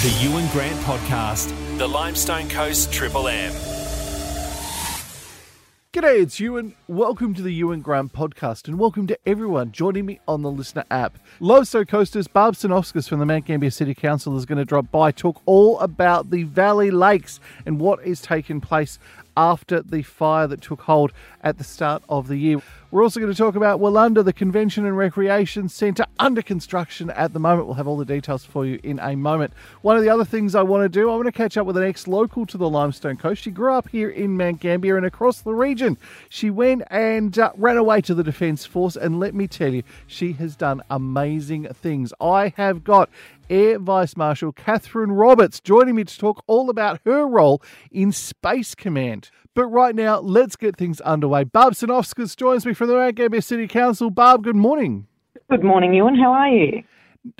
The Ewan Grant Podcast, the Limestone Coast Triple M. G'day, it's Ewan. Welcome to the Ewan Grant podcast, and welcome to everyone joining me on the listener app. Limestone Coasters, Barb Cernovskis from the Mount Gambier City Council is going to drop by, talk all about the Valley Lakes and what is taking place after the fire that took hold at the start of the year. We're also going to talk about Wulanda, the Convention and Recreation Centre, under construction at the moment. We'll have all the details for you in a moment. One of the other things I want to do, I want to catch up with an ex local to the Limestone Coast. She grew up here in Mount Gambier and across the region. She went and uh, ran away to the Defence Force, and let me tell you, she has done amazing things. I have got Air Vice Marshal Catherine Roberts joining me to talk all about her role in Space Command. But right now, let's get things underway. Barb Cernovskis joins me from the Mount Gambier City Council. Barb, good morning. Good morning, Ewan. How are you?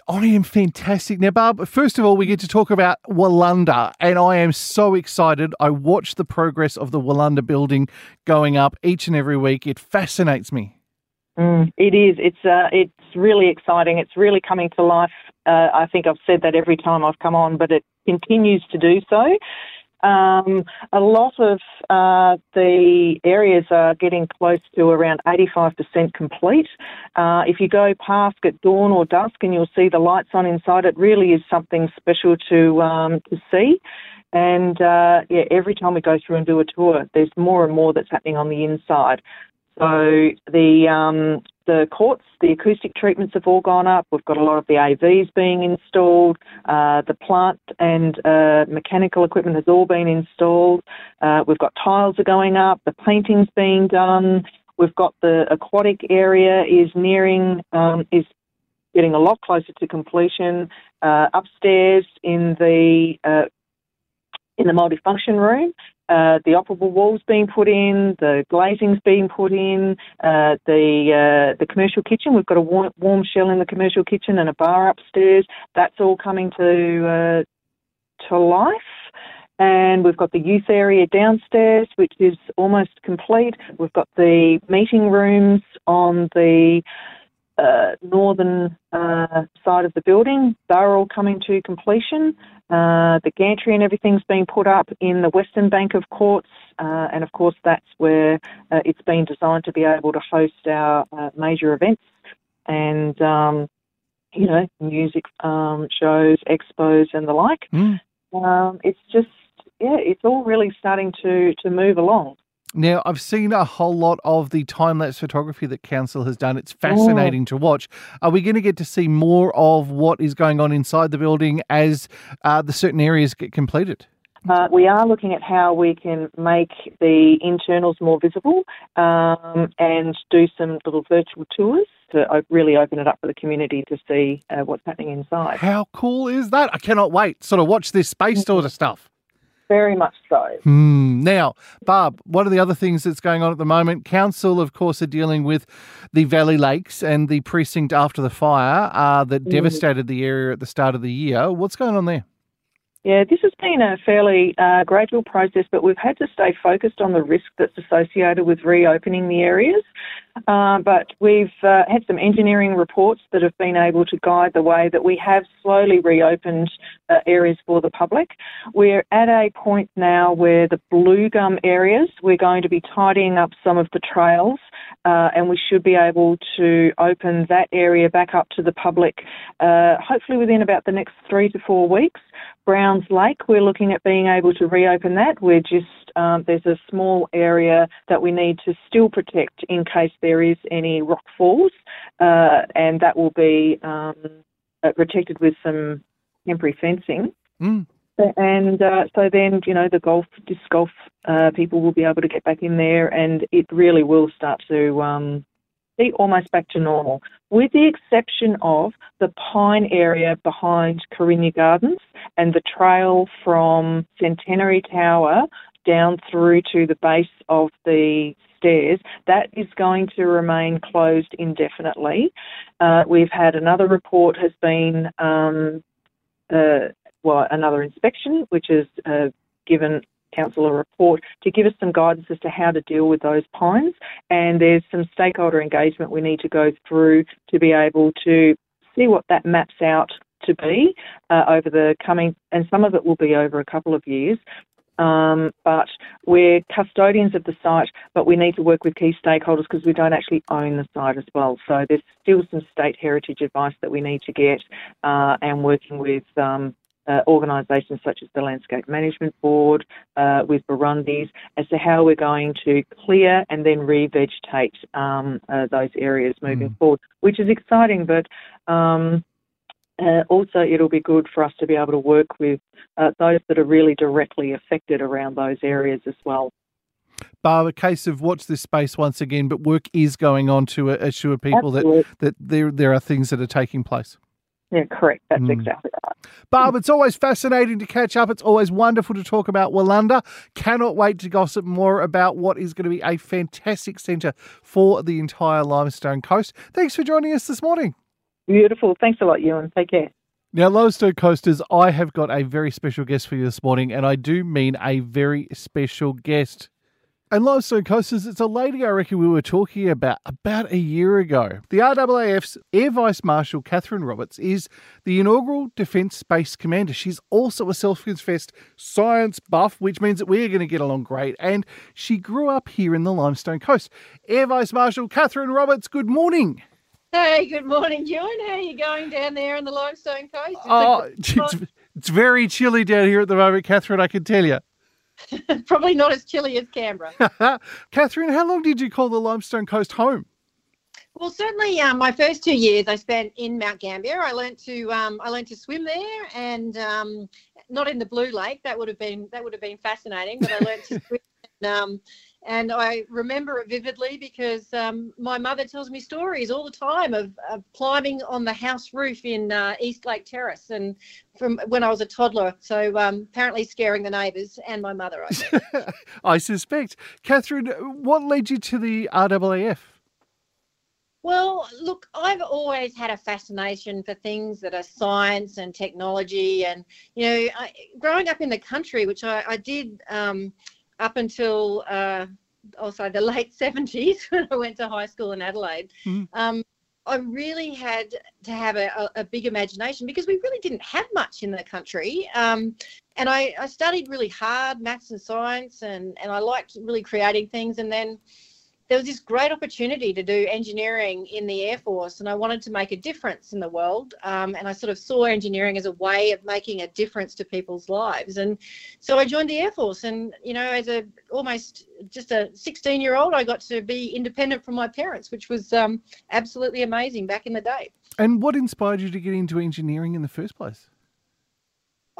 I am fantastic. Now, Barb, first of all, we get to talk about Wulanda, and I am so excited. I watch the progress of the Wulanda building going up each and every week. It fascinates me. Mm, it is. It's uh, it's really exciting. It's really coming to life. Uh, I think I've said that every time I've come on, but it continues to do so. Um, a lot of uh, the areas are getting close to around 85% complete. Uh, if you go past at dawn or dusk and you'll see the lights on inside, it really is something special to um, to see. And uh, yeah, every time we go through and do a tour, there's more and more that's happening on the inside. So the um, the courts, the acoustic treatments have all gone up. We've got a lot of the AVs being installed. Uh, the plant and uh, mechanical equipment has all been installed. Uh, we've got tiles are going up. The painting's being done. We've got the aquatic area is nearing um, is getting a lot closer to completion. Uh, upstairs in the uh, in the multifunction room, uh, the operable walls being put in, the glazing's being put in, uh, the uh, the commercial kitchen. We've got a warm, warm, shell in the commercial kitchen and a bar upstairs. That's all coming to uh, to life. And we've got the youth area downstairs, which is almost complete. We've got the meeting rooms on the uh, northern uh, side of the building. They're all coming to completion. Uh, the gantry and everything's been put up in the western bank of courts, uh, and of course that's where uh, it's been designed to be able to host our uh, major events and um, you know music um, shows, expos, and the like. Mm. Um, it's just yeah, it's all really starting to to move along. Now, I've seen a whole lot of the time lapse photography that Council has done. It's fascinating to watch. Are we going to get to see more of what is going on inside the building as uh, the certain areas get completed? Uh, we are looking at how we can make the internals more visible um, and do some little virtual tours to really open it up for the community to see uh, what's happening inside. How cool is that? I cannot wait. Sort of watch this space sort of stuff. Very much so. Hmm. Now, Barb, what are the other things that's going on at the moment? Council, of course, are dealing with the Valley Lakes and the precinct after the fire uh, that mm. devastated the area at the start of the year. What's going on there? Yeah, this has been a fairly uh, gradual process, but we've had to stay focused on the risk that's associated with reopening the areas. Uh, but we've uh, had some engineering reports that have been able to guide the way that we have slowly reopened uh, areas for the public. We're at a point now where the blue gum areas, we're going to be tidying up some of the trails uh, and we should be able to open that area back up to the public uh, hopefully within about the next three to four weeks. Browns Lake, we're looking at being able to reopen that. We're just um, there's a small area that we need to still protect in case there is any rock falls, uh, and that will be um, uh, protected with some temporary fencing. Mm. And uh, so then, you know, the golf, disc golf uh, people will be able to get back in there, and it really will start to um, be almost back to normal, with the exception of the pine area behind Carinya Gardens and the trail from Centenary Tower down through to the base of the that is going to remain closed indefinitely. Uh, we've had another report has been, um, uh, well, another inspection, which has uh, given council a report to give us some guidance as to how to deal with those pines. And there's some stakeholder engagement we need to go through to be able to see what that maps out to be uh, over the coming, and some of it will be over a couple of years. Um, but we're custodians of the site, but we need to work with key stakeholders because we don't actually own the site as well. So there's still some state heritage advice that we need to get, uh, and working with um, uh, organisations such as the Landscape Management Board, uh, with Burrandies, as to how we're going to clear and then revegetate um, uh, those areas moving Mm. forward, which is exciting, but um, uh, also it'll be good for us to be able to work with uh, those that are really directly affected around those areas as well. Barb, a case of watch this space once again, but work is going on to assure people that, Absolutely. that there, there are things that are taking place. Yeah, correct. That's Mm. exactly right. Barb, it's always fascinating to catch up. It's always wonderful to talk about Wulanda. Cannot wait to gossip more about what is going to be a fantastic centre for the entire Limestone Coast. Thanks for joining us this morning. Beautiful. Thanks a lot, Ewan. Take care. Now, Limestone Coasters, I have got a very special guest for you this morning, and I do mean a very special guest. And Limestone Coasters, it's a lady I reckon we were talking about about a year ago. The RAAF's Air Vice Marshal Catherine Roberts is the inaugural Defence Space Commander. She's also a self confessed science buff, which means that we're going to get along great. And she grew up here in the Limestone Coast. Air Vice Marshal Catherine Roberts, good morning. Hey, good morning, Ewan. How are you going down there in the Limestone Coast? It's Oh, it's, it's very chilly down here at the moment, Catherine, I can tell you. probably not as chilly as Canberra. Catherine, how long did you call the Limestone Coast home? well, certainly, um, my first two years I spent in Mount Gambier. I learnt to um, I learnt to swim there, and um, not in the Blue Lake. That would have been that would have been fascinating. But I learnt to swim. And, um, and I remember it vividly because um, my mother tells me stories all the time of, of climbing on the house roof in uh, East Lake Terrace, and from when I was a toddler. So um, apparently scaring the neighbours and my mother. I. I suspect. Catherine, what led you to the RAAF? Well, look, I've always had a fascination for things that are science and technology. And, you know, I, growing up in the country, which I, I did um, up until uh, also the late 70s when I went to high school in Adelaide, Mhm. um, I really had to have a, a, a big imagination because we really didn't have much in the country. Um, and I, I studied really hard maths and science, and, and I liked really creating things. And then there was this great opportunity to do engineering in the Air Force, and I wanted to make a difference in the world. Um, and I sort of saw engineering as a way of making a difference to people's lives. And so I joined the Air Force, and you know, as a almost just a 16 year old, I got to be independent from my parents, which was um, absolutely amazing back in the day. And what inspired you to get into engineering in the first place?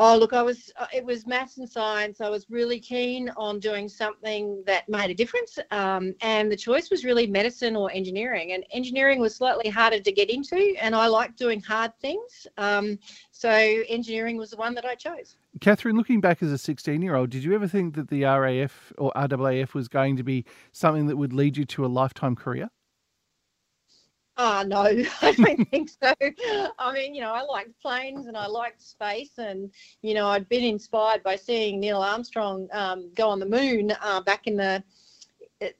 Oh, look, I was, uh, it was maths and science. I was really keen on doing something that made a difference. Um, and the choice was really medicine or engineering. And engineering was slightly harder to get into, and I like doing hard things. Um, so engineering was the one that I chose. Catherine, looking back as a 16 year old, did you ever think that the RAF or RAAF was going to be something that would lead you to a lifetime career? Oh, no, I don't think so. I mean, you know, I liked planes and I liked space, and, you know, I'd been inspired by seeing Neil Armstrong um, go on the moon uh, back in the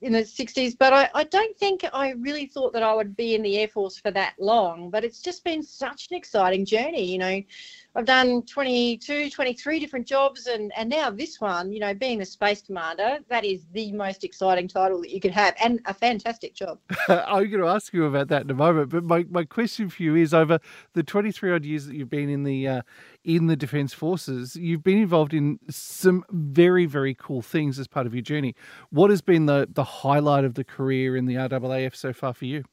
in the 60s but I, I don't think i really thought that i would be in the air force for that long but it's just been such an exciting journey you know i've done 22 23 different jobs and and now this one you know being the space commander that is the most exciting title that you could have and a fantastic job I'm going to ask you about that in a moment. But my, my question for you is over the 23 odd years that you've been in the uh, in the Defence Forces, you've been involved in some very, very cool things as part of your journey. What has been the, the highlight of the career in the RAAF so far for you?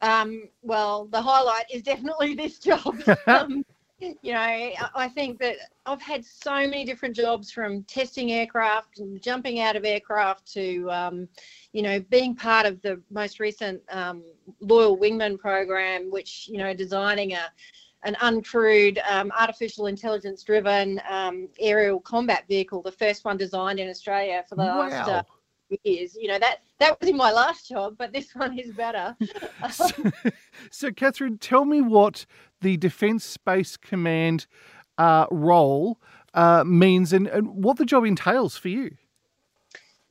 Um, well, the highlight is definitely this job. um, you know, I, think that I've had so many different jobs from testing aircraft and jumping out of aircraft to, um, you know, being part of the most recent um, Loyal Wingman program, which, you know, designing a an uncrewed, um, artificial intelligence driven um, aerial combat vehicle, the first one designed in Australia for the last uh, years. You know, that, that was in my last job, but this one is better. so, so, Catherine, tell me what the Defence Space Command uh, role uh, means and, and what the job entails for you.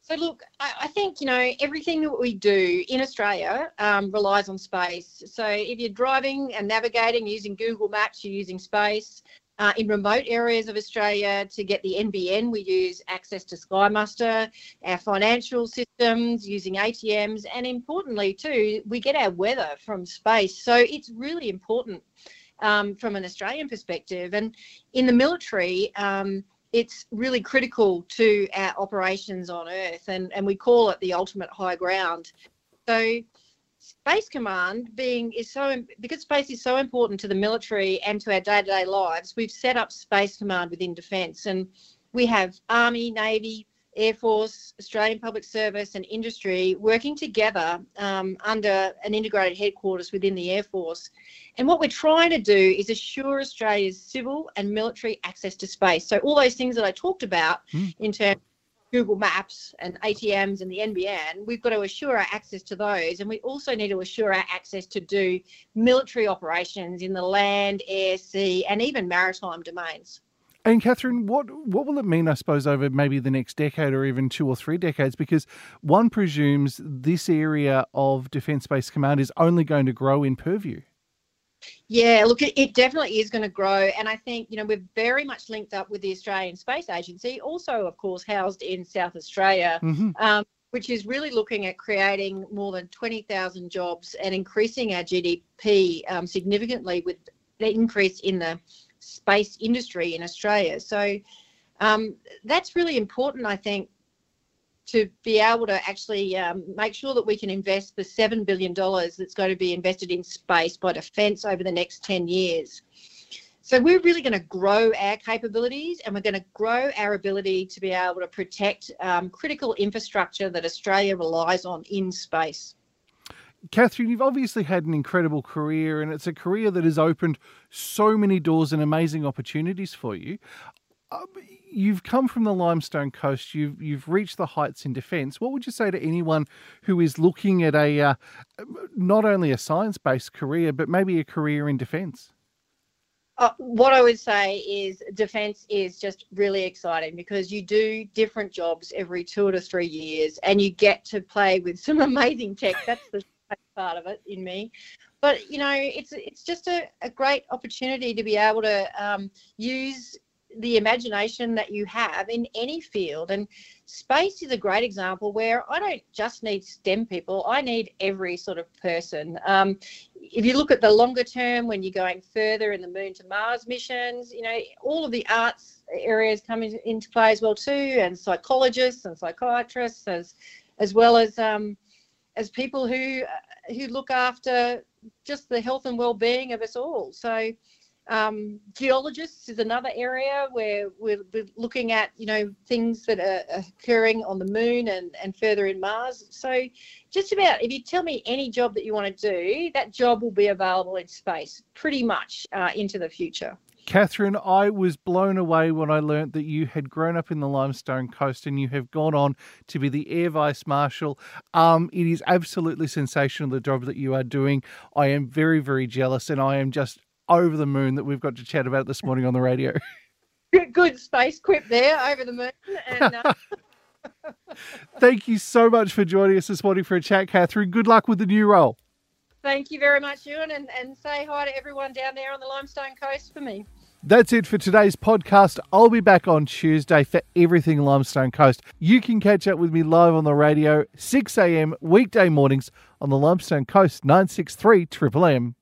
So look, I, I, think you know everything that we do in Australia um, relies on space. So if you're driving and navigating using Google Maps, you're using space. Uh, in remote areas of Australia, to get the NBN, we use access to SkyMuster, our financial systems using ATMs, and importantly too, we get our weather from space. So it's really important um, from an Australian perspective. And in the military, um, it's really critical to our operations on Earth, and, and we call it the ultimate high ground. So, Space Command being is so because space is so important to the military and to our day-to-day lives. We've set up Space Command within Defence, and we have Army, Navy, Air Force, Australian Public Service, and industry working together um, under an integrated headquarters within the Air Force. And what we're trying to do is assure Australia's civil and military access to space. So, all those things that I talked about mm. in terms of Google Maps and ATMs and the NBN, we've got to assure our access to those. And we also need to assure our access to do military operations in the land, air, sea, and even maritime domains. And Catherine, what what will it mean, I suppose, over maybe the next decade or even two or three decades? Because one presumes this area of Defence Space Command is only going to grow in purview. Yeah, look, it definitely is going to grow. And I think, you know, we're very much linked up with the Australian Space Agency, also, of course, housed in South Australia, mm-hmm. um, which is really looking at creating more than 20,000 jobs and increasing our GDP um, significantly with the increase in the space industry in Australia. So um, that's really important, I think, to be able to actually um, make sure that we can invest the $7 billion that's going to be invested in space by Defence over the next 10 years. So we're really going to grow our capabilities and we're going to grow our ability to be able to protect um, critical infrastructure that Australia relies on in space. Catherine, you've obviously had an incredible career, and it's a career that has opened so many doors and amazing opportunities for you. Um, you've come from the limestone coast. You've you've reached the heights in defence. What would you say to anyone who is looking at a uh, not only a science based career, but maybe a career in defence? Uh, what I would say is defence is just really exciting because you do different jobs every two to three years, and you get to play with some amazing tech. That's the part of it in me. But you know, it's it's just a, a great opportunity to be able to um, use the imagination that you have in any field. And space is a great example where I don't just need STEM people, I need every sort of person. Um, if you look at the longer term, when you're going further in the moon to Mars missions, you know, all of the arts areas come in, into play as well too, and psychologists and psychiatrists as as well as um, as people who who look after just the health and well-being of us all. So, um, geologists is another area where we're, we're, looking at, you know, things that are occurring on the moon and, and further in Mars. So, just about if you tell me any job that you want to do, that job will be available in space pretty much uh, into the future. Catherine, I was blown away when I learnt that you had grown up in the Limestone Coast and you have gone on to be the Air Vice Marshal. Um, it is absolutely sensational the job that you are doing. I am very, very jealous, and I am just over the moon that we've got to chat about this morning on the radio. Good, good space quip there, over the moon. And, uh... Thank you so much for joining us this morning for a chat, Catherine. Good luck with the new role. Thank you very much, Ewan, and, and say hi to everyone down there on the Limestone Coast for me. That's it for today's podcast. I'll be back on Tuesday for everything Limestone Coast. You can catch up with me live on the radio, 6 a.m. weekday mornings on the Limestone Coast 963 Triple M.